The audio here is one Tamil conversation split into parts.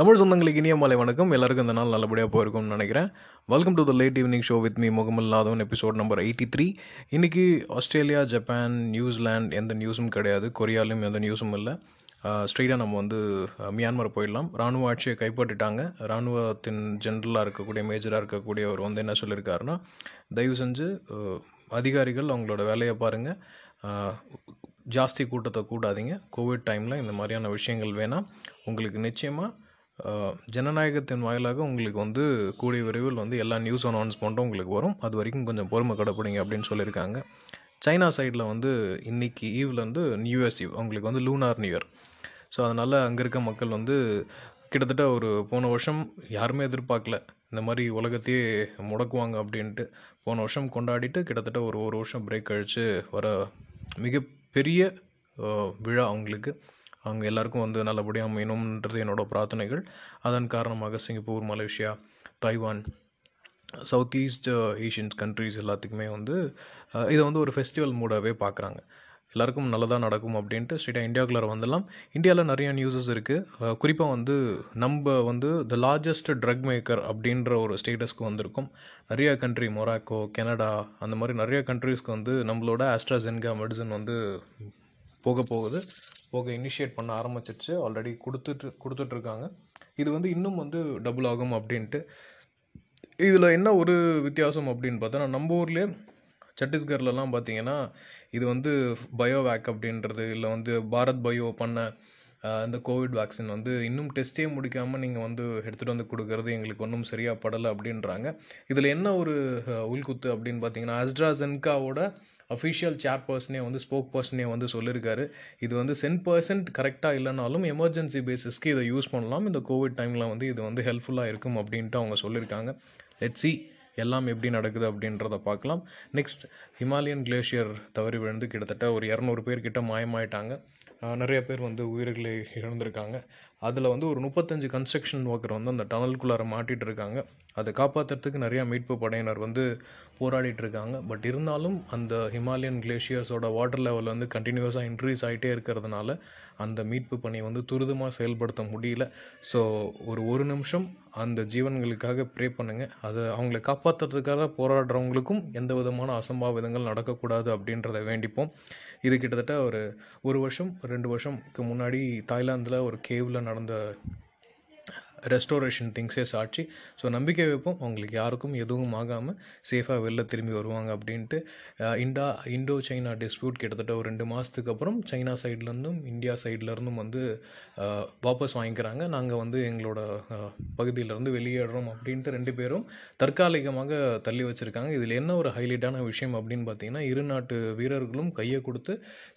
தமிழ் சொந்தங்களுக்கு இனிய மாலை வணக்கம். எல்லாருக்கும் இந்த நாள் நல்லபடியாக போயிருக்கும்னு நினைக்கிறேன். Welcome to the late evening show with me முகமல்லாதவன் episode number eighty three இன்றைக்கி ஆஸ்திரேலியா ஜப்பான் நியூசிலாந்து எந்த நியூஸும் கிடையாது. கொரியாலையும் எந்த நியூஸும் இல்லை. ஸ்ட்ரெயிட்டாக நம்ம வந்து மியான்மர் போயிடலாம். ராணுவ ஆட்சியை கைப்பற்றிட்டாங்க. ராணுவத்தின் ஜென்ரலாக இருக்கக்கூடிய மேஜராக இருக்கக்கூடியவர் வந்து என்ன சொல்லியிருக்காருன்னா தயவு செஞ்சு அதிகாரிகள் அவங்களோட வேலையை பாருங்கள் ஜாஸ்தி கூட்டத்தை கூட்டாதீங்க கோவிட் டைமில் இந்த மாதிரியான விஷயங்கள் வேணால் உங்களுக்கு நிச்சயமாக ஜனநாயகத்தின் வாயிலாக உங்களுக்கு வந்து கூடிய விரைவில் வந்து எல்லா நியூஸ் அனௌன்ஸ்மெண்ட்டும் உங்களுக்கு வரும். அது வரைக்கும் கொஞ்சம் பொறுமை கடைப்பிடிங்க அப்படின்னு சொல்லியிருக்காங்க. சைனா சைடில் வந்து இன்னைக்கு ஈவ்லேருந்து நியூஎஸ் ஈவ் அவங்களுக்கு வந்து லூனார் நியூ இயர் ஸோ அதனால் அங்கே இருக்க மக்கள் வந்து கிட்டத்தட்ட ஒரு போன வருஷம் யாருமே எதிர்பார்க்கல. இந்த மாதிரி உலகத்தையே முடக்குவாங்க அப்படின்ட்டு போன வருஷம் கொண்டாடிட்டு கிட்டத்தட்ட ஒரு ஒரு வருஷம் பிரேக் கழித்து வர மிகப்பெரிய விழா அவங்களுக்கு. அவங்க எல்லாருக்கும் வந்து நல்லபடியாக அமையணும்ன்றது என்னோடய பிரார்த்தனைகள். அதன் காரணமாக Singapore Malaysia Taiwan south east Asians countries எல்லாத்துக்குமே வந்து uh, இதை வந்து ஒரு ஃபெஸ்டிவல் மூடாகவே பார்க்குறாங்க எல்லாருக்கும் நல்லதாக நடக்கும் அப்படின்ட்டு ஸ்ட்ரெயிட்டாக இந்தியாவுக்குள்ளே வந்துடலாம். இந்தியாவில் நிறைய நியூஸஸ் இருக்குது uh, குறிப்பாக வந்து நம்ம வந்து த லார்ஜஸ்ட் ட்ரக் மேக்கர் அப்படின்ற ஒரு ஸ்டேட்டஸ்க்கு வந்திருக்கோம். நிறைய கண்ட்ரி மொராக்கோ கனடா அந்த மாதிரி நிறைய கண்ட்ரீஸ்க்கு வந்து நம்மளோட ஆஸ்ட்ராஜென்கா மெடிசன் வந்து போக போகுது. போக இனிஷியேட் பண்ண ஆரம்பிச்சிருச்சு. ஆல்ரெடி கொடுத்துட்டு கொடுத்துட்ருக்காங்க இது வந்து இன்னும் வந்து டபுள் ஆகும் அப்படின்ட்டு. இதில் என்ன ஒரு வித்தியாசம் அப்படின்னு பார்த்தோன்னா நம்ம ஊர்லேயே சத்தீஸ்கர்லலாம் பார்த்தீங்கன்னா இது வந்து பயோவேக் அப்படின்றது இல்லை வந்து பாரத் பயோ பண்ண இந்த கோவிட் வேக்சின் வந்து இன்னும் டெஸ்ட்டே முடிக்காமல் நீங்கள் வந்து எடுத்துகிட்டு வந்து கொடுக்கறது எங்களுக்கு ஒன்றும் சரியாக படலை அப்படின்றாங்க. இதில் என்ன ஒரு உள்குத்து அப்படின்னு பார்த்தீங்கன்னா அஸ்ட்ராசென்காவோட அஃபிஷியல் சேர் பர்சனே வந்து ஸ்போக் பர்சனே வந்து சொல்லியிருக்காரு இது வந்து சென் பர்சன்ட் கரெக்டாக இல்லைனாலும் எமர்ஜென்சி பேசிஸ்க்கு இதை யூஸ் பண்ணலாம். இந்த கோவிட் டைமில் வந்து இது வந்து ஹெல்ப்ஃபுல்லாக இருக்கும் அப்படின்ட்டு அவங்க சொல்லியிருக்காங்க லெட் சி எல்லாம் எப்படி நடக்குது அப்படின்றத பார்க்கலாம். நெக்ஸ்ட் ஹிமாலயன் கிளேஷியர் தவறி விழுந்து கிட்டத்தட்ட ஒரு இரநூறு பேர் கிட்ட மாயமாயிட்டாங்க. நிறைய பேர் வந்து உயிர்களை இழந்திருக்காங்க. அதில் வந்து ஒரு முப்பத்தஞ்சு கன்ஸ்ட்ரக்ஷன் ஒர்க்கர் வந்து அந்த டனலுக்குள்ளார மாட்டிகிட்டு இருக்காங்க. அதை காப்பாற்றுறதுக்கு நிறையா மீட்பு படையினர் வந்து போராடிட்டு இருக்காங்க. பட் இருந்தாலும் அந்த ஹிமாலயன் கிளேஷியர்ஸோட வாட்டர் லெவல் வந்து கண்டினியூஸாக இன்க்ரீஸ் ஆகிட்டே இருக்கிறதுனால அந்த மீட்பு பணியை வந்து துரிதமாக செயல்படுத்த முடியல. ஸோ ஒரு ஒரு நிமிஷம் அந்த ஜீவன்களுக்காக ப்ரே பண்ணுங்கள் அதை அவங்கள காப்பாற்றுறதுக்காக போராடுறவங்களுக்கும் எந்த விதமான அசம்பாவிதங்கள் நடக்கக்கூடாது அப்படின்றத வேண்டிப்போம். இது கிட்டத்தட்ட ஒரு ஒரு வருஷம் ரெண்டு வருஷம்க்கு முன்னாடி தாய்லாந்தில் ஒரு கேவில் நடந்த ரெஸ்டோரேஷன் திங்ஸே சாட்சி. ஸோ நம்பிக்கை வைப்போம். அவங்களுக்கு யாருக்கும் எதுவும் ஆகாமல் சேஃபாக வெளில திரும்பி வருவாங்க அப்படின்ட்டு இண்டா இண்டோ சைனா டிஸ்பியூட் கிட்டத்தட்ட ஒரு ரெண்டு மாதத்துக்கு அப்புறம் சைனா சைட்லேருந்தும் இந்தியா சைட்லேருந்தும் வந்து வாபஸ் வாங்கிக்கிறாங்க. நாங்கள் வந்து எங்களோட பகுதியிலேருந்து வெளியேறுறோம் அப்படின்ட்டு ரெண்டு பேரும் தற்காலிகமாக தள்ளி வச்சுருக்காங்க. இதில் என்ன ஒரு ஹைலைட்டான விஷயம் அப்படின்னு பார்த்தீங்கன்னா இரு நாட்டு வீரர்களும் கையை கொடுத்து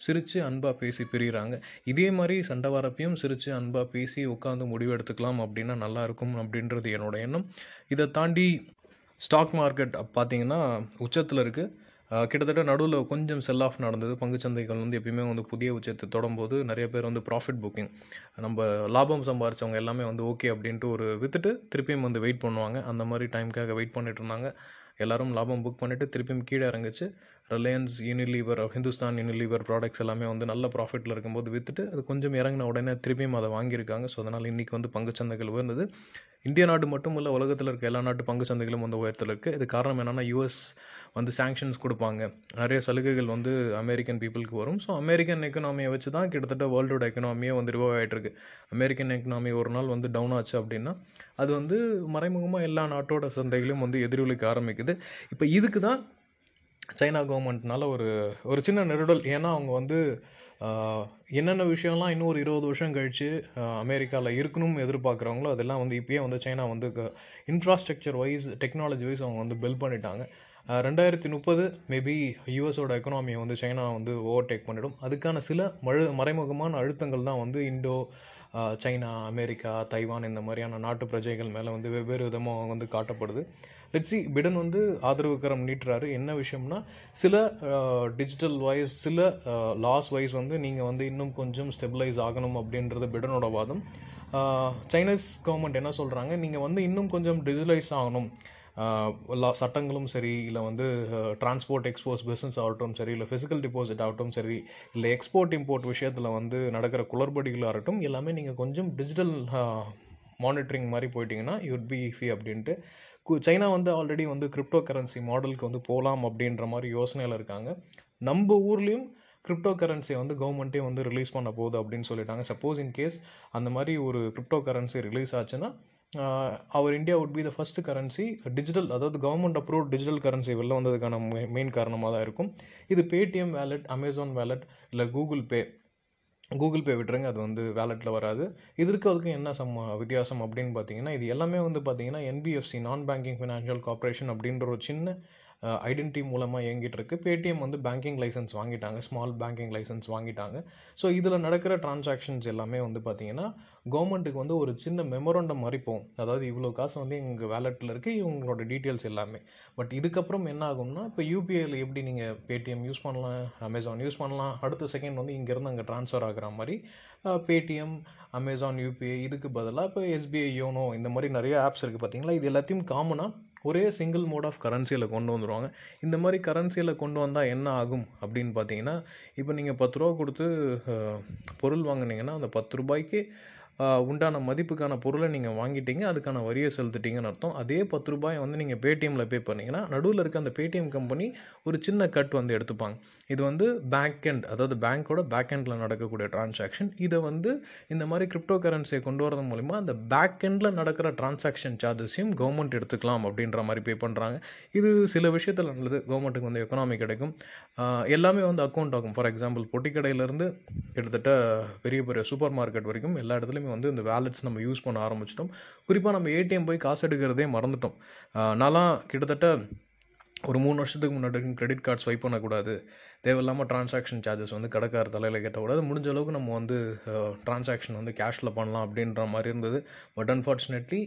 சிரித்து அன்பாக பேசி பிரிகிறாங்க இதே மாதிரி சண்டை வரப்பையும் சிரித்து அன்பாக பேசி உட்காந்து முடிவு எடுத்துக்கலாம் அப்படின்னா நல்லா இருக்கும் அப்படின்றது என்னோட எண்ணம். இதை தாண்டி ஸ்டாக் மார்க்கெட் பார்த்திங்கன்னா உச்சத்தில் இருக்குது கிட்டத்தட்ட நடுவில் கொஞ்சம் செல் ஆஃப் நடந்தது. பங்குச்சந்தைகள் வந்து எப்பயுமே வந்து புதிய உச்சத்தை தொடரும்போது நிறைய பேர் வந்து ப்ராஃபிட் புக்கிங் நம்ம லாபம் சம்பாரிச்சவங்க எல்லாமே வந்து ஓகே அப்படின்ட்டு ஒரு விற்றுட்டு திருப்பியும் வந்து வெயிட் பண்ணுவாங்க. அந்த மாதிரி டைமுக்காக வெயிட் பண்ணிட்டு இருந்தாங்க. எல்லாரும் லாபம் புக் பண்ணிவிட்டு திருப்பியும் கீழே இறங்குச்சு. Reliance Unilever Hindustan Unilever products எல்லாமே வந்து நல்ல ப்ராஃபிட்டில் இருக்கும்போது விற்றுட்டு அது கொஞ்சம் இறங்கின உடனே திரும்பியும் அதை வாங்கியிருக்காங்க. ஸோ அதனால் இன்றைக்கி வந்து பங்குச்சந்தைகள் உயர்ந்தது. இந்திய நாடு மட்டும் இல்லை உலகத்தில் இருக்க எல்லா நாட்டு பங்குச்சந்தைகளும் வந்து உயரத்தில் இருக்குது இது காரணம் என்னென்னா யூஎஸ் வந்து சாங்ஷன்ஸ் கொடுப்பாங்க. நிறைய சலுகைகள் வந்து அமெரிக்கன் பீப்புளுக்கு வரும். ஸோ அமெரிக்கன் எக்கனாமியை வச்சு தான் கிட்டத்தட்ட வேர்ல்டோட எக்கனாமியே வந்து ரிவைவ் ஆகிட்டுருக்கு அமெரிக்கன் எக்கனாமி ஒரு நாள் வந்து டவுன் ஆச்சு அப்படின்னா அது வந்து மறைமுகமாக எல்லா நாட்டோட சந்தைகளும் வந்து எதிரொலிக்க ஆரம்பிக்குது. இப்போ இதுக்கு தான் சைனா கவர்மெண்ட்னால ஒரு ஒரு சின்ன நெருடல். ஏன்னா அவங்க வந்து என்னென்ன விஷயம்லாம் இன்னும் ஒரு இருபது வருஷம் கழித்து அமெரிக்காவில் இருக்கணும்னு எதிர்பார்க்குறவங்களோ அதெல்லாம் வந்து இப்போயே வந்து சைனா வந்து இன்ஃப்ராஸ்ட்ரக்சர் வைஸ் டெக்னாலஜி வைஸ் அவங்க வந்து பில்ட் பண்ணிட்டாங்க. ரெண்டாயிரத்தி முப்பது மேபி யூஎஸோட எக்கனாமியை வந்து சைனா வந்து ஓவர்டேக் பண்ணிடும். அதுக்கான சில மழு மறைமுகமான அழுத்தங்கள் தான் வந்து இண்டோ சைனா அமெரிக்கா தைவான் இந்த மாதிரியான நாட்டு பிரஜைகள் மேலே வந்து வெவ்வேறு விதமாக வந்து காட்டப்படுது. லெட்ஸி பிடன் வந்து ஆதரவு கரம் நீட்டுறாரு என்ன விஷயம்னா சில டிஜிட்டல் வைஸ் சில லாஸ் வைஸ் வந்து நீங்கள் வந்து இன்னும் கொஞ்சம் ஸ்டெபிளைஸ் ஆகணும் அப்படின்றது பிடனோட வாதம். சைனீஸ் கவர்மெண்ட் என்ன சொல்கிறாங்க நீங்கள் வந்து இன்னும் கொஞ்சம் டிஜிட்டலைஸ் ஆகணும். எல்லா லா- சட்டங்களும் சரி இல்லை வந்து டிரான்ஸ்போர்ட் எக்ஸ்போர்ட்ஸ் பிஸ்னஸ் ஆகட்டும் சரி இல்லை ஃபிசிக்கல் டிபாசிட் ஆகட்டும் சரி இல்லை எக்ஸ்போர்ட் இம்போர்ட் விஷயத்தில் வந்து நடக்கிற குளறுபடிகளாக இருக்கட்டும் எல்லாமே நீங்கள் கொஞ்சம் டிஜிட்டல் மானிட்டரிங் மாதிரி போயிட்டிங்கன்னா யூட் பி ஃபி அப்படின்ட்டு சைனா வந்து ஆல்ரெடி வந்து கிரிப்டோ கரன்சி மாடலுக்கு வந்து போகலாம் அப்படின்ற மாதிரி யோசனையில் இருக்காங்க. நம்ம ஊர்லேயும் கிரிப்டோ கரன்சியை வந்து கவர்மெண்ட்டே வந்து ரிலீஸ் பண்ண போகுது அப்படின்னு சொல்லிட்டாங்க. சப்போஸ் இன் கேஸ் அந்த மாதிரி ஒரு கிரிப்டோ கரன்சி ரிலீஸ் ஆச்சுன்னா அவர் India would be the first currency digital அதாவது கவர்மெண்ட் அப்ரூவ் டிஜிட்டல் கரன்சி வெளில வந்ததுக்கான மெயின் காரணமாக தான் இருக்கும். இது பேடிஎம் வேலெட் அமேசான் வேலெட் இல்லை கூகுள் பே கூகுள் பே விட்டுருங்க அது வந்து வேலெட்டில் வராது. இதற்கு அதுக்கும் என்ன சம்ம வித்தியாசம் அப்படின்னு பார்த்தீங்கன்னா இது எல்லாமே வந்து பார்த்தீங்கன்னா என்பிஎஃப்சி நான் பேங்கிங் ஃபினான்ஷியல் கார்ப்ரேஷன் அப்படின்ற ஒரு சின்ன ஐடென்டிட்டி மூலமாக இயங்கிட்டு இருக்கு. பேடிஎம் வந்து பேங்கிங் லைசன்ஸ் வாங்கிட்டாங்க. ஸ்மால் பேங்கிங் லைசன்ஸ் வாங்கிட்டாங்க. ஸோ இதில் நடக்கிற டிரான்சாக்ஷன்ஸ் எல்லாமே வந்து பார்த்தீங்கன்னா கவர்மெண்ட்டுக்கு வந்து ஒரு சின்ன மெமோரண்டம் மாதிரி போகும். அதாவது இவ்வளோ காசு வந்து எங்கள் வேலெட்டில் இருக்குது இவங்களோட டீட்டெயில்ஸ் எல்லாமே. பட் இதுக்கப்புறம் என்ன ஆகும்னா இப்போ யூபிஐயில் எப்படி நீங்கள் பேடிஎம் யூஸ் பண்ணலாம் அமேசான் யூஸ் பண்ணலாம் அடுத்த செகண்ட் வந்து இங்கேருந்து அங்கே ட்ரான்ஸ்ஃபர் ஆகிற மாதிரி பேடிஎம் அமேசான் யூபிஐ இதுக்கு பதிலாக இப்போ எஸ்பிஐ யோனோ இந்த மாதிரி நிறைய ஆப்ஸ் இருக்குது பார்த்தீங்களா இது எல்லாத்தையும் காமனாக ஒரே சிங்கிள் மோட் ஆஃப் கரன்சியில் கொண்டு வந்துடுவாங்க இந்த மாதிரி கரன்சியில் கொண்டு வந்தால் என்ன ஆகும் அப்படின்னு பார்த்தீங்கன்னா இப்போ நீங்கள் பத்து ரூபா கொடுத்து பொருள் வாங்குனீங்கன்னா அந்த பத்து ரூபாய்க்கு உண்டான மதிப்புக்கான பொருளை நீங்கள் வாங்கிட்டீங்க அதுக்கான வரியை செலுத்திட்டீங்கன்னு அர்த்தம். அதே பத்து ரூபாயை வந்து நீங்கள் பேடிஎம்மில் பே பண்ணிங்கன்னா நடுவில் இருக்க அந்த பேடிஎம் கம்பெனி ஒரு சின்ன கட் வந்து எடுத்துப்பாங்க. இது வந்து பேக் எண்ட் அதாவது பேங்க்கோட பேக் எண்டில் நடக்கக்கூடிய டிரான்சாக்ஷன் இதை வந்து இந்த மாதிரி கிரிப்டோ கரன்சியை கொண்டு வரது மூலிமா அந்த பேக் எண்டில் நடக்கிற டிரான்சாக்ஷன் சார்ஜஸையும் கவர்மெண்ட் எடுத்துக்கலாம் அப்படின்ற மாதிரி பே பண்ணுறாங்க இது சில விஷயத்தில் நல்லது. கவர்மெண்ட்டுக்கு வந்து எக்கனாமி கிடைக்கும். எல்லாமே வந்து அக்கௌண்ட் ஆகும். ஃபார் எக்ஸாம்பிள் பொட்டிக்கடையிலேருந்து கிட்டத்தட்ட பெரிய பெரிய சூப்பர் மார்க்கெட் வரைக்கும் எல்லா இடத்துலையும் வந்து இந்த வேலெட்ஸ் நம்ம யூஸ் பண்ண ஆரம்பிச்சிட்டோம். குறிப்பாக நம்ம ஏடிஎம் போய் காசு எடுக்கிறதே மறந்துட்டோம். நான்லாம் கிட்டத்தட்ட ஒரு மூணு வருஷத்துக்கு முன்னாடி கிரெடிட் கார்ட் ஸ்வைப் பண்ணக்கூடாது. தேவையில்லாமல் டிரான்சாக்ஷன் சார்ஜஸ் வந்து கடைக்கார தலையில் கட்டக்கூடாது. முடிஞ்ச அளவுக்கு நம்ம வந்து டிரான்சாக்ஷன் வந்து கேஷில் பண்ணலாம் அப்படின்ற மாதிரி இருந்தது. பட் அன்ஃபார்ச்சுனேட்லி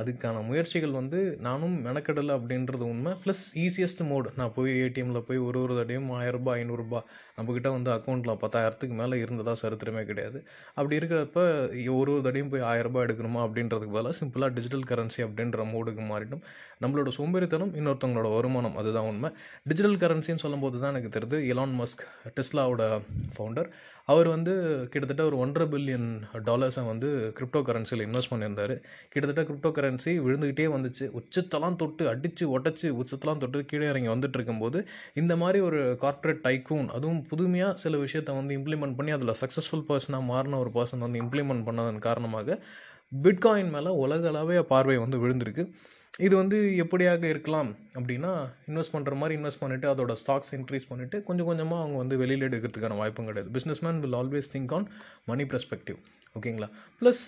அதுக்கான முயற்சிகள் வந்து நானும் மெனக்கெடலை அப்படின்றது உண்மை. ப்ளஸ் ஈஸியஸ்ட் மோடு நான் போய் ஏடிஎம்மில் போய் ஒரு ஒரு தடையும் ஆயிரரூபா ஐநூறுரூபா நம்மக்கிட்ட வந்து அக்கௌண்ட்டில் பத்தாயிரத்துக்கு மேலே இருந்ததா சரித்திரமே கிடையாது. அப்படி இருக்கிறப்ப ஒரு ஒரு தடையும் போய் ஆயிரரூபா எடுக்கணுமா அப்படின்றதுக்கு பதிலாக சிம்பிளாக டிஜிட்டல் கரன்சி அப்படின்ற மோடுக்கு மாறிடும் நம்மளோட சோம்பேறித்தனம் இன்னொருத்தவங்களோட வருமானம் அதுதான் உண்மை. டிஜிட்டல் கரன்சின்னு சொல்லும்போது தான் எனக்கு தெரியுது எலான் மஸ்க் டெஸ்லாவோட ஃபவுண்டர் அவர் வந்து கிட்டத்தட்ட ஒரு ஒன்றரை பில்லியன் டாலர்ஸை வந்து கிரிப்டோ கரன்சியில் இன்வெஸ்ட் பண்ணியிருந்தார். கிட்டத்தட்ட கிரிப்டோ கரன்சி விழுந்துக்கிட்டே வந்துச்சு. உச்சத்தெல்லாம் தொட்டு அடித்து உடச்சி உச்சத்தெல்லாம் தொட்டு கீழே இறங்கி வந்துட்டு இருக்கும்போது இந்த மாதிரி ஒரு கார்ப்பரேட் டைக்கூன் அதுவும் புதுமையாக சில விஷயத்தை வந்து இம்ப்ளிமெண்ட் பண்ணி அதில் சக்ஸஸ்ஃபுல் பர்சனாக மாறின ஒரு பர்சன் வந்து இம்ப்ளிமெண்ட் பண்ணதன் காரணமாக பிட்காயின் மேலே உலகளவே பார்வை வந்து விழுந்திருக்கு. இது வந்து எப்படியாக இருக்கலாம் அப்படின்னா இன்வெஸ்ட் பண்ணுற மாதிரி இன்வெஸ்ட் பண்ணிவிட்டு அதோட ஸ்டாக்ஸ் இன்க்ரீஸ் பண்ணிவிட்டு கொஞ்சம் கொஞ்சமாக அவங்க வந்து வெளியில் எடுக்கிறதுக்கான வாய்ப்பும் கிடையாது. Businessman will always think on money perspective ஓகேங்களா ப்ளஸ்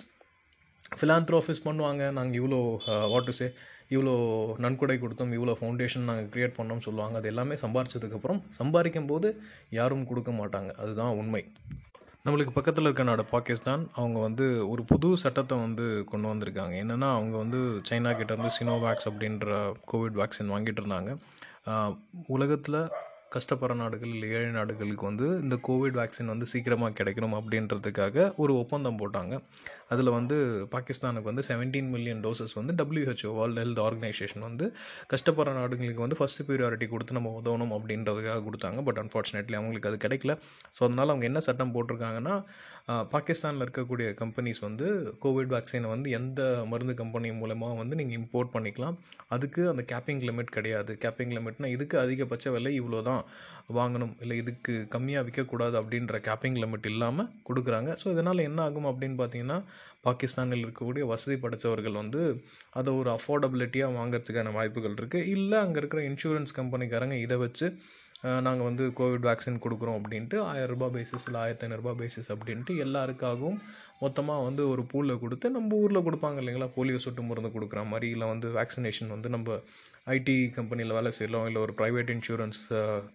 ஃபிலாந்த்ரோஃபிஸ் பண்ணுவாங்க. நாங்கள் இவ்வளோ வாட் uh, டு சே இவ்வளோ நன்கொடை கொடுத்தோம் இவ்வளோ ஃபவுண்டேஷன் நாங்கள் க்ரியேட் பண்ணோம்னு சொல்லுவாங்க. அது எல்லாமே சம்பாரிச்சதுக்கப்புறம் சம்பாதிக்கும் போது யாரும் கொடுக்க மாட்டாங்க. அதுதான் உண்மை. நம்மளுக்கு பக்கத்தில் இருக்க பாகிஸ்தான் அவங்க வந்து ஒரு புது சட்டத்தை வந்து கொண்டு வந்திருக்காங்க. என்னென்னா அவங்க வந்து சைனா கிட்டேருந்து சினோவேக்ஸ் அப்படின்ற கோவிட் வேக்சின் வாங்கிட்டு இருந்தாங்க. உலகத்தில் கஷ்டப்படுற நாடுகள் இல்லை ஏழை நாடுகளுக்கு வந்து இந்த கோவிட் வேக்சின் வந்து சீக்கிரமாக கிடைக்கணும் அப்படின்றதுக்காக ஒரு ஒப்பந்தம் போட்டாங்க. அதில் வந்து பாகிஸ்தானுக்கு வந்து 17 மில்லியன் டோசஸ் வந்து டபிள்யூஹெச்ஓ வேர்ல்டு ஹெல்த் ஆர்கனைசேஷன் வந்து கஷ்டப்படுற நாடுகளுக்கு வந்து ஃபஸ்ட்டு ப்ரியாரிட்டி கொடுத்து நம்ம உதவணும் அப்படின்றதுக்காக கொடுத்தாங்க. பட் அன்ஃபார்ச்சுனேட்லி அவங்களுக்கு அது கிடைக்கல. ஸோ அதனால் அவங்க என்ன சட்டம் போட்டிருக்காங்கன்னா பாகிஸ்தானில் இருக்கக்கூடிய கம்பெனிஸ் வந்து கோவிட் வேக்சினை வந்து எந்த மருந்து கம்பெனி மூலமாக வந்து நீங்கள் இம்போர்ட் பண்ணிக்கலாம். அதுக்கு அந்த கேப்பிங் லிமிட் கிடையாது. கேப்பிங் லிமிட்னா இதுக்கு அதிகபட்ச விலை இவ்வளோ தான் வாங்கணும். இல்லை இதுக்கு கம்மியாக விற்கக்கூடாது அப்படின்ற கேப்பிங் லிமிட் இல்லாமல் கொடுக்குறாங்க. ஸோ இதனால் என்ன ஆகும் அப்படின்னு பார்த்தீங்கன்னா பாகிஸ்தானில் இருக்கக்கூடிய வசதி படைத்தவர்கள் வந்து அதை ஒரு அஃபோர்டபிலிட்டியாக வாங்கிறதுக்கான வாய்ப்புகள் இருக்குது இல்லை அங்கே இருக்கிற இன்சூரன்ஸ் கம்பெனிக்காரங்க இதை வச்சு நாங்கள் வந்து கோவிட் வேக்சின் கொடுக்குறோம் அப்படின்ட்டு ஆயிரரூபா பேசிஸ் இல்லை ஆயிரத்தி ஐநூறுரூபா பேசிஸ் அப்படின்ட்டு எல்லாருக்காகவும் மொத்தமாக வந்து ஒரு பூலில் கொடுத்து நம்ம ஊரில் கொடுப்பாங்க இல்லைங்களா? போலியோ சொட்டு மருந்து கொடுக்குற மாதிரி இல்லை வந்து வேக்சினேஷன் வந்து நம்ம ஐடி கம்பெனியில் வேலை செய்யலாம் இல்லை ஒரு ப்ரைவேட் இன்சூரன்ஸ்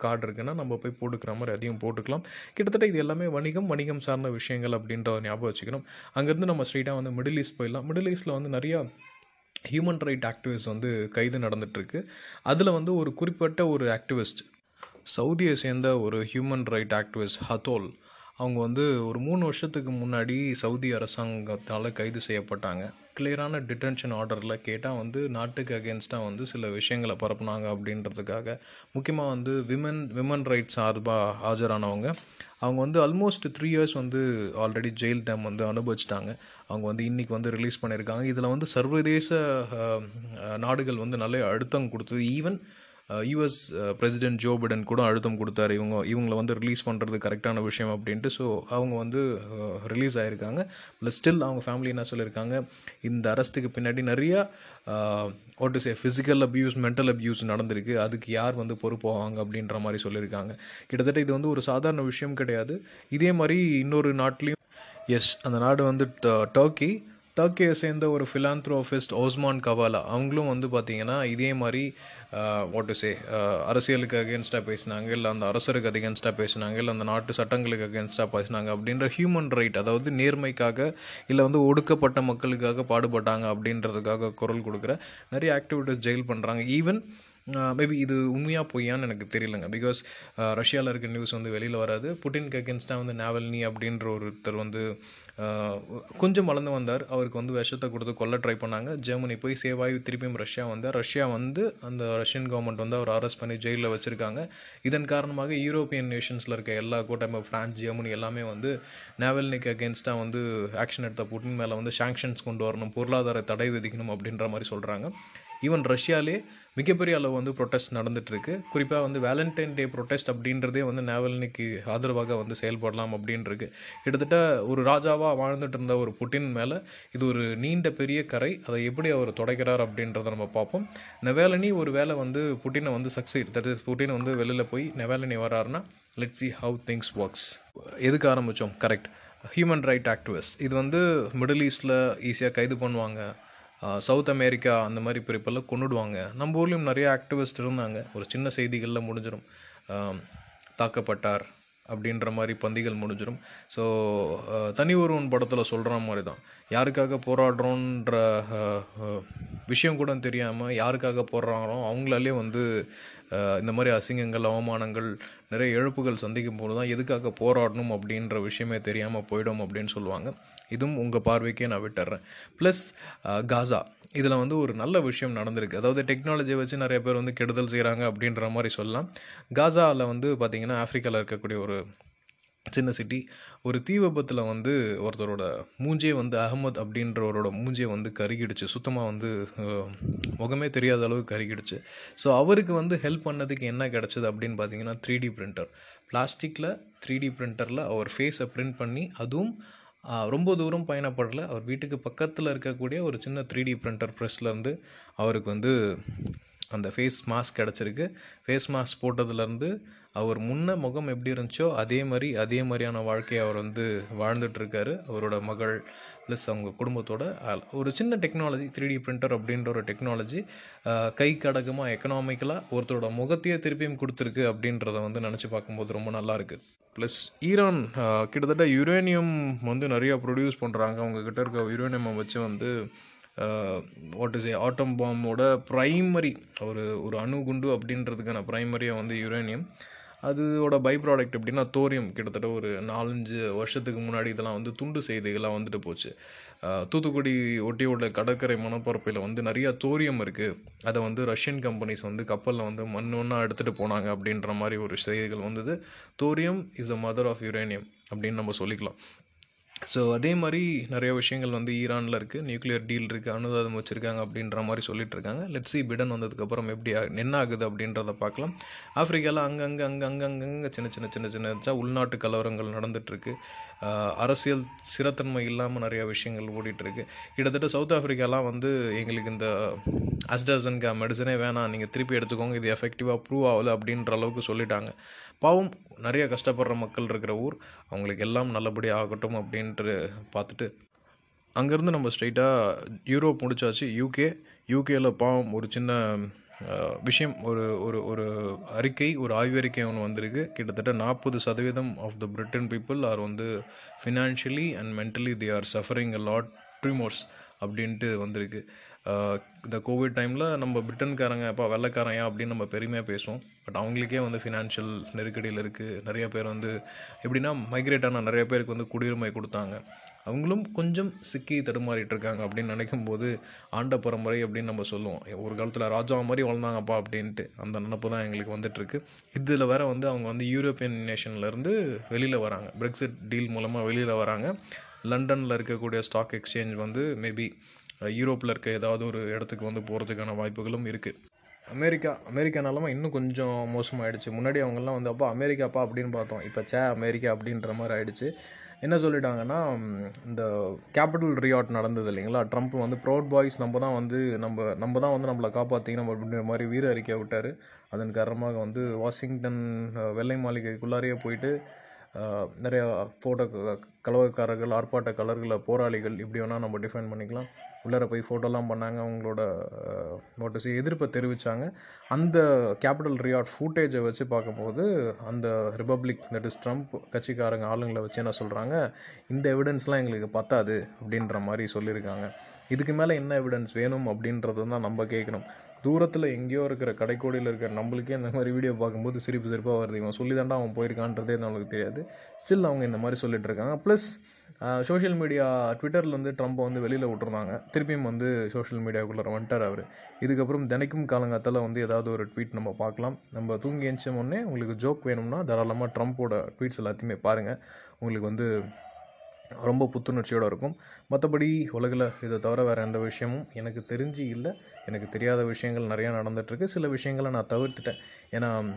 கார்டு இருக்குன்னா நம்ம போய் போட்டுக்கிற மாதிரி அதையும் போட்டுக்கலாம். கிட்டத்தட்ட இது எல்லாமே வணிகம் வணிகம் சார்ந்த விஷயங்கள் அப்படின்றத ஞாபகம் வச்சுக்கணும். அங்கேருந்து நம்ம ஸ்ட்ரெயிட்டாக வந்து மிடில் ஈஸ்ட் போயிடலாம். மிடில் ஈஸ்ட்டில் வந்து நிறையா ஹியூமன் ரைட் ஆக்டிவிஸ்ட் வந்து கைது நடந்துகிட்ருக்கு அதில் வந்து ஒரு குறிப்பிட்ட ஒரு ஆக்டிவிஸ்ட் சவுதியை சேர்ந்த ஒரு ஹியூமன் ரைட் ஆக்டிவிஸ்ட் ஹத்தோல் அவங்க வந்து ஒரு மூணு வருஷத்துக்கு முன்னாடி சவுதி அரசாங்கத்தால் கைது செய்யப்பட்டாங்க. கிளியரான டிடென்ஷன் ஆர்டரில் கேட்டால் வந்து நாட்டுக்கு அகேன்ஸ்டாக வந்து சில விஷயங்களை பரப்புனாங்க அப்படின்றதுக்காக. முக்கியமாக வந்து விமன் விமன் ரைட்ஸ் சார்பாக ஆஜரானவங்க. அவங்க வந்து ஆல்மோஸ்ட் த்ரீ இயர்ஸ் வந்து ஆல்ரெடி ஜெயில் டைம் வந்து அனுபவிச்சிட்டாங்க. அவங்க வந்து இன்றைக்கி வந்து ரிலீஸ் பண்ணியிருக்காங்க. இதில் வந்து சர்வதேச நாடுகள் வந்து நல்ல அழுத்தம் கொடுத்தது. Even US president Joe Biden கூட அழுத்தம் கொடுத்தாரு. இவங்க இவங்களை வந்து ரிலீஸ் பண்ணுறது கரெக்டான விஷயம் அப்படின்ட்டு. ஸோ அவங்க வந்து ரிலீஸ் ஆகிருக்காங்க ப்ளஸ் ஸ்டில் அவங்க ஃபேமிலி என்ன சொல்லியிருக்காங்க? இந்த அரஸ்ட்டுக்கு பின்னாடி நிறையா ஓட்டு say physical abuse mental abuse நடந்திருக்கு. அதுக்கு யார் வந்து பொறுப்பாவாங்க அப்படின்ற மாதிரி சொல்லியிருக்காங்க. கிட்டத்தட்ட இது வந்து ஒரு சாதாரண விஷயம் கிடையாது. இதே மாதிரி இன்னொரு நாட்டிலையும் எஸ் அந்த நாடு வந்து ட- டர்க்கி டர்க்கியை சேர்ந்த ஒரு ஃபிலாந்த்ரோஃபிஸ்ட் ஓஸ்மான் கவாலா அவங்களும் வந்து பார்த்தீங்கன்னா இதே மாதிரி வாட் டு சே அரசியலுக்கு அகேன்ஸ்டாக பேசினாங்க இல்லை அந்த அரசருக்கு அகேன்ஸ்டாக பேசினாங்க இல்லை அந்த நாட்டு சட்டங்களுக்கு அகேன்ஸ்டாக பேசினாங்க அப்படின்ற ஹியூமன் ரைட் அதாவது நேர்மைக்காக இல்லை வந்து ஒடுக்கப்பட்ட மக்களுக்காக பாடுபட்டாங்க அப்படின்றதுக்காக குரல் கொடுக்குற நிறைய ஆக்டிவிட்டிஸ் ஜெயில் பண்ணுறாங்க ஈவன் மேபி இது உண்மையாக பொய்யான்னு எனக்கு தெரியலங்க. பிகாஸ் ரஷ்யாவில் இருக்க நியூஸ் வந்து வெளியில் வராது. புட்டினுக்கு அகேன்ஸ்டாக வந்து நாவல்னி அப்படின்ற ஒருத்தர் வந்து கொஞ்சம் வளர்ந்து வந்தார். அவருக்கு வந்து விஷத்தை கொடுத்து கொல்ல ட்ரை பண்ணாங்க. ஜெர்மனி போய் சேவ் ஆகி திருப்பியும் ரஷ்யா வந்தார் ரஷ்யா வந்து அந்த ரஷ்யன் கவர்மெண்ட் வந்து அவர் அரெஸ்ட் பண்ணி ஜெயிலில் வச்சுருக்காங்க. இதன் காரணமாக யூரோப்பியன் நேஷன்ஸில் இருக்க எல்லா கூட்டமைப்பு ஃப்ரான்ஸ் ஜெர்மனி எல்லாமே வந்து நேவல்னிக்கு அகேன்ஸ்டாக வந்து ஆக்ஷன் எடுத்த புட்டின் மேலே வந்து சாங்ஷன்ஸ் கொண்டு வரணும் பொருளாதார தடை விதிக்கணும் அப்படின்ற மாதிரி சொல்கிறாங்க ஈவன் ரஷ்யாலே மிகப்பெரிய அளவு வந்து ப்ரொட்டஸ்ட் நடந்துட்டுருக்கு. குறிப்பாக வந்து வேலண்டைன் டே ப்ரொட்டஸ்ட் அப்படின்றதே வந்து நேவல்னிக்கு ஆதரவாக வந்து செயல்படலாம் அப்படின்ருக்கு. கிட்டத்தட்ட ஒரு ராஜாவாக வாழ்ந்துட்டு இருந்த ஒரு புட்டின் மேலே இது ஒரு நீண்ட பெரிய கரை. அதை எப்படி அவர் தொடக்கிறார் அப்படின்றத நம்ம பார்ப்போம். நெவேலனி ஒரு வேளை வந்து புட்டினை வந்து சக்சைட் தட் இஸ் புட்டின் வந்து வெளியில் போய் நெவேலனி வராருன்னா let see how things works எதுக்கு ஆரம்பித்தோம் கரெக்ட் ஹியூமன் ரைட் ஆக்டிவிஸ்ட் இது வந்து மிடில் ஈஸ்டில் ஈஸியாக கைது பண்ணுவாங்க. சவுத் அமெரிக்கா அந்த மாதிரி பிரிப்பெல்லாம் கொண்டுடுவாங்க. நம்ம ஊர்லேயும் நிறைய ஆக்டிவிஸ்ட் இருந்தாங்க. ஒரு சின்ன செய்திகளில் முடிஞ்சிடும் தாக்கப்பட்டார் அப்படின்ற மாதிரி பந்திகள் முடிஞ்சிடும் ஸோ தனி ஒருவன் படத்தில் சொல்கிற மாதிரி தான் யாருக்காக போராடுறோன்ற விஷயம் கூட தெரியாமல் யாருக்காக போடுறாங்களோ அவங்களாலே வந்து இந்த மாதிரி அசிங்கங்கள் அவமானங்கள் நிறைய இழப்புகள் சந்திக்கும் போது தான் எதுக்காக போராடணும் அப்படின்ற விஷயமே தெரியாமல் போயிடும் அப்படின்னு சொல்லுவாங்க. இதுவும் உங்கள் பார்வைக்கே நான் விட்டுறேன். Plus Gaza. இதில் வந்து ஒரு நல்ல விஷயம் நடந்திருக்கு. அதாவது டெக்னாலஜியை வச்சு நிறைய பேர் வந்து கெடுதல் செய்கிறாங்க அப்படின்ற மாதிரி சொல்லலாம். காசாவில் வந்து பார்த்திங்கன்னா ஆஃப்ரிக்காவில் இருக்கக்கூடிய ஒரு சின்ன சிட்டி ஒரு தீ விபத்தில் வந்து ஒருத்தரோட மூஞ்சே வந்து அகமது அப்படின்றவரோட மூஞ்சே வந்து கருகிடுச்சு. சுத்தமாக வந்து முகமே தெரியாத அளவுக்கு கருகிடுச்சு. ஸோ அவருக்கு வந்து ஹெல்ப் பண்ணதுக்கு என்ன கிடச்சிது அப்படின்னு பார்த்தீங்கன்னா த்ரீ டி பிரிண்டர் பிளாஸ்டிக்கில் த்ரீ டி பிரிண்டரில் அவர் ஃபேஸை பிரிண்ட் பண்ணி அதுவும் ரொம்ப தூரம் பயணப்படல. அவர் வீட்டுக்கு பக்கத்தில் இருக்கக்கூடிய ஒரு சின்ன த்ரீ டி பிரிண்டர் ப்ரெஸ்லேருந்து அவருக்கு வந்து அந்த ஃபேஸ் மாஸ்க் கிடச்சிருக்கு. ஃபேஸ் மாஸ்க் போட்டதுலேருந்து அவர் முன்ன முகம் எப்படி இருந்துச்சோ அதே மாதிரி அதே மாதிரியான வாழ்க்கையை அவர் வந்து வாழ்ந்துட்டுருக்காரு. அவரோட மகள் ப்ளஸ் அவங்க குடும்பத்தோட ஒரு சின்ன டெக்னாலஜி த்ரீ டி பிரிண்டர் அப்படின்ற ஒரு டெக்னாலஜி கை கடகமாக எக்கனாமிக்கலாக ஒருத்தரோட முகத்தையே திருப்பியும் கொடுத்துருக்கு அப்படின்றத வந்து நினச்சி பார்க்கும்போது ரொம்ப நல்லாயிருக்கு ப்ளஸ் ஈரான் கிட்டத்தட்ட யுரேனியம் வந்து நிறையா ப்ரொடியூஸ் பண்ணுறாங்க அவங்கக்கிட்ட இருக்க யுரேனியமை வச்சு வந்து வாட் இஸ் ஏ ஆட்டம் பாம்போட ப்ரைமரி ஒரு ஒரு அணுகுண்டு அப்படின்றதுக்கான ப்ரைமரியாக வந்து யுரேனியம் அதோட பை ப்ராடக்ட் எப்படின்னா தோரியம் கிட்டத்தட்ட ஒரு நாலஞ்சு வருஷத்துக்கு முன்னாடி இதெல்லாம் வந்து துண்டு செய்திகளாக வந்துட்டு போச்சு. தூத்துக்குடி தூத்துக்குடி உள்ள கடற்கரை மணப்பரப்பில் வந்து நிறையா தோரியம் இருக்குது அதை வந்து ரஷ்யன் கம்பெனிஸ் வந்து கப்பலில் வந்து மண் ஒன்றா எடுத்துகிட்டு போனாங்க அப்படின்ற மாதிரி ஒரு செய்திகள் வந்தது. Thorium is the mother of uranium அப்படின்னு நம்ம சொல்லிக்கலாம். ஸோ அதே மாதிரி நிறைய விஷயங்கள் வந்து ஈரானில் இருக்குது நியூக்ளியர் டீல் இருக்குது அனுதாதம் வச்சுருக்காங்க அப்படின்ற மாதிரி சொல்லிட்டு இருக்காங்க லெட்ஸ் பிடன் வந்ததுக்கப்புறம் எப்படி என்ன ஆகுது அப்படின்றத பார்க்கலாம். ஆஃப்ரிக்காவில் அங்கங்கே அங்கே அங்கங்கே சின்ன சின்ன சின்ன சின்ன உள்நாட்டு கலவரங்கள் நடந்துகிட்ருக்கு அரசியல் ஸ்திரத்தன்மை இல்லாமல் நிறைய விஷயங்கள் ஓடிட்டுருக்கு. கிட்டத்தட்ட சவுத் ஆஃப்ரிக்காலாம் வந்து எங்களுக்கு இந்த அஸ்டாசன்கா மெடிசனே வேணாம். நீங்கள் திருப்பி எடுத்துக்கோங்க. இது எஃபெக்டிவாக ப்ரூவ் ஆகலை அப்படின்ற அளவுக்கு சொல்லிட்டாங்க. பாவம் நிறைய கஷ்டப்படுற மக்கள் இருக்கிற ஊர். அவங்களுக்கு எல்லாம் நல்லபடியாக ஆகட்டும் அப்படின்ட்டு பார்த்துட்டு அங்கேருந்து நம்ம ஸ்ட்ரைட்டாக யூரோப் முடிச்சாச்சு. யூகே யூகேயில் பாவம் ஒரு சின்ன விஷயம் ஒரு ஒரு ஒரு அறிக்கை ஒரு ஆய்வறிக்கை ஒன்று வந்திருக்கு. கிட்டத்தட்ட நாற்பது சதவீதம் of the Britain people are வந்து financially and mentally they are suffering a lot tremors அப்படின்ட்டு வந்திருக்கு. இந்த கோவிட் டைமில் நம்ம பிரிட்டன்காரங்க அப்பா வெள்ளைக்காரன் ஏன் அப்படின்னு நம்ம பெருமையாக பேசுவோம். பட் அவங்களுக்கே வந்து ஃபினான்ஷியல் நெருக்கடியில் இருக்குது நிறைய பேர் வந்து எப்படின்னா மைக்ரேட் ஆன நிறைய பேருக்கு வந்து குடியுரிமை கொடுத்தாங்க. அவங்களும் கொஞ்சம் சிக்கி தடுமாறிட்டுருக்காங்க அப்படின்னு நினைக்கும் போது ஆண்ட பரம்பரை அப்படின்னு நம்ம சொல்லுவோம். ஒரு காலத்தில் ராஜா மாதிரி வளர்ந்தாங்கப்பா அப்படின்ட்டு அந்த நினப்பு தான் எங்களுக்கு வந்துட்டுருக்கு இதில் வேற வந்து அவங்க வந்து யூரோப்பியன் நேஷன்லேருந்து வெளியில் வராங்க. பிரெக்சிட் டீல் மூலமாக வெளியில் வராங்க. லண்டனில் இருக்கக்கூடிய ஸ்டாக் எக்ஸ்சேஞ்ச் வந்து மேபி யூரோப்பில் இருக்க ஏதாவது ஒரு இடத்துக்கு வந்து போகிறதுக்கான வாய்ப்புகளும் இருக்குது அமெரிக்கா அமெரிக்கா நிலமை இன்னும் கொஞ்சம் மோசமாகிடுச்சு முன்னாடி அவங்கெல்லாம் வந்து அப்பா அமெரிக்காப்பா அப்படின்னு பார்த்தோம். இப்போ சே அமெரிக்கா அப்படின்ற மாதிரி ஆகிடுச்சு என்ன சொல்லிட்டாங்கன்னா இந்த கேபிட்டல் ரியாட் நடந்தது இல்லைங்களா? ட்ரம்ப் வந்து ப்ரௌட் பாய்ஸ் நம்ம தான் வந்து நம்ம நம்ம தான் வந்து நம்மளை காப்பாற்றிக்கணும் அப்படின்ற மாதிரி வீர அறிக்கை விட்டார். அதன் காரணமாக வந்து வாஷிங்டன் வெள்ளை மாளிகைக்குள்ளாரையே போயிட்டு நிறையா ஃபோட்டோ கலவக்காரர்கள் ஆர்ப்பாட்ட கலர்களை போராளிகள் இப்படி வேணால் நம்ம டிஃபைன் பண்ணிக்கலாம். உள்ளார போய் ஃபோட்டோலாம் பண்ணாங்க அவங்களோட நோட்டீஸ் எதிர்ப்பை தெரிவித்தாங்க அந்த கேபிட்டல் ரியாட் ஃபூட்டேஜை வச்சு பார்க்கும்போது அந்த ரிப்பப்ளிக் தட் இஸ் ட்ரம்ப் கட்சிக்காரங்க ஆளுங்களை வச்சு என்ன சொல்கிறாங்க இந்த எவிடன்ஸ்லாம் எங்களுக்கு பத்தாது அப்படின்ற மாதிரி சொல்லியிருக்காங்க. இதுக்கு மேலே என்ன எவிடன்ஸ் வேணும் அப்படின்றது தான் நம்ம கேட்கணும். தூரத்தில் எங்கேயோ இருக்கிற கடைக்கோடியில் இருக்கிற நம்மளுக்கே இந்த மாதிரி வீடியோ பார்க்கும்போது சிரிப்பு சிரிப்பாக வருது. இவன் சொல்லி தாண்டா அவன் போயிருக்கான்றதே நம்மளுக்கு தெரியாது. ஸ்டில் அவங்க இந்த மாதிரி சொல்லிட்டு இருக்காங்க. ப்ளஸ் சோஷியல் மீடியா ட்விட்டரில் வந்து ட்ரம்ப்பை வந்து வெளியில் விட்டுருந்தாங்க. திருப்பியும் வந்து சோஷியல் மீடியாவுக்குள்ளே வந்துட்டார் அவர். இதுக்கப்புறம் தினைக்கும் காலங்காத்தால் வந்து ஏதாவது ஒரு ட்வீட் நம்ம பார்க்கலாம். நம்ம தூங்கி எழுந்த உடனே உங்களுக்கு ஜோக் வேணும்னா தாராளமாக ட்ரம்ப்போட ட்வீட்ஸ் எல்லாத்தையுமே பாருங்கள் உங்களுக்கு வந்து ரொம்ப புத்துணர்ச்சியோடு இருக்கும். மற்றபடி உலகில் இதை தவிர வேறு எந்த விஷயமும் எனக்கு தெரிஞ்சு இல்லை. எனக்கு தெரியாத விஷயங்கள் நிறையா நடந்துகிட்ருக்கு சில விஷயங்களை நான் தவிர்த்துட்டேன். ஏன்னா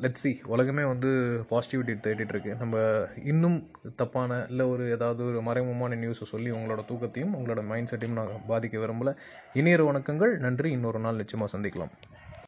லெட்ஸி உலகமே வந்து பாசிட்டிவிட்டி தேடிட்டுருக்கு. நம்ம இன்னும் தப்பான இல்லை ஒரு ஏதாவது ஒரு மறைமுகமான நியூஸை சொல்லி உங்களோட தூக்கத்தையும் உங்களோட மைண்ட் செட்டையும் நான் பாதிக்க விரும்பல. இனியொரு வணக்கங்கள். நன்றி. இன்னொரு நாள் நிச்சயமாக சந்திக்கலாம்.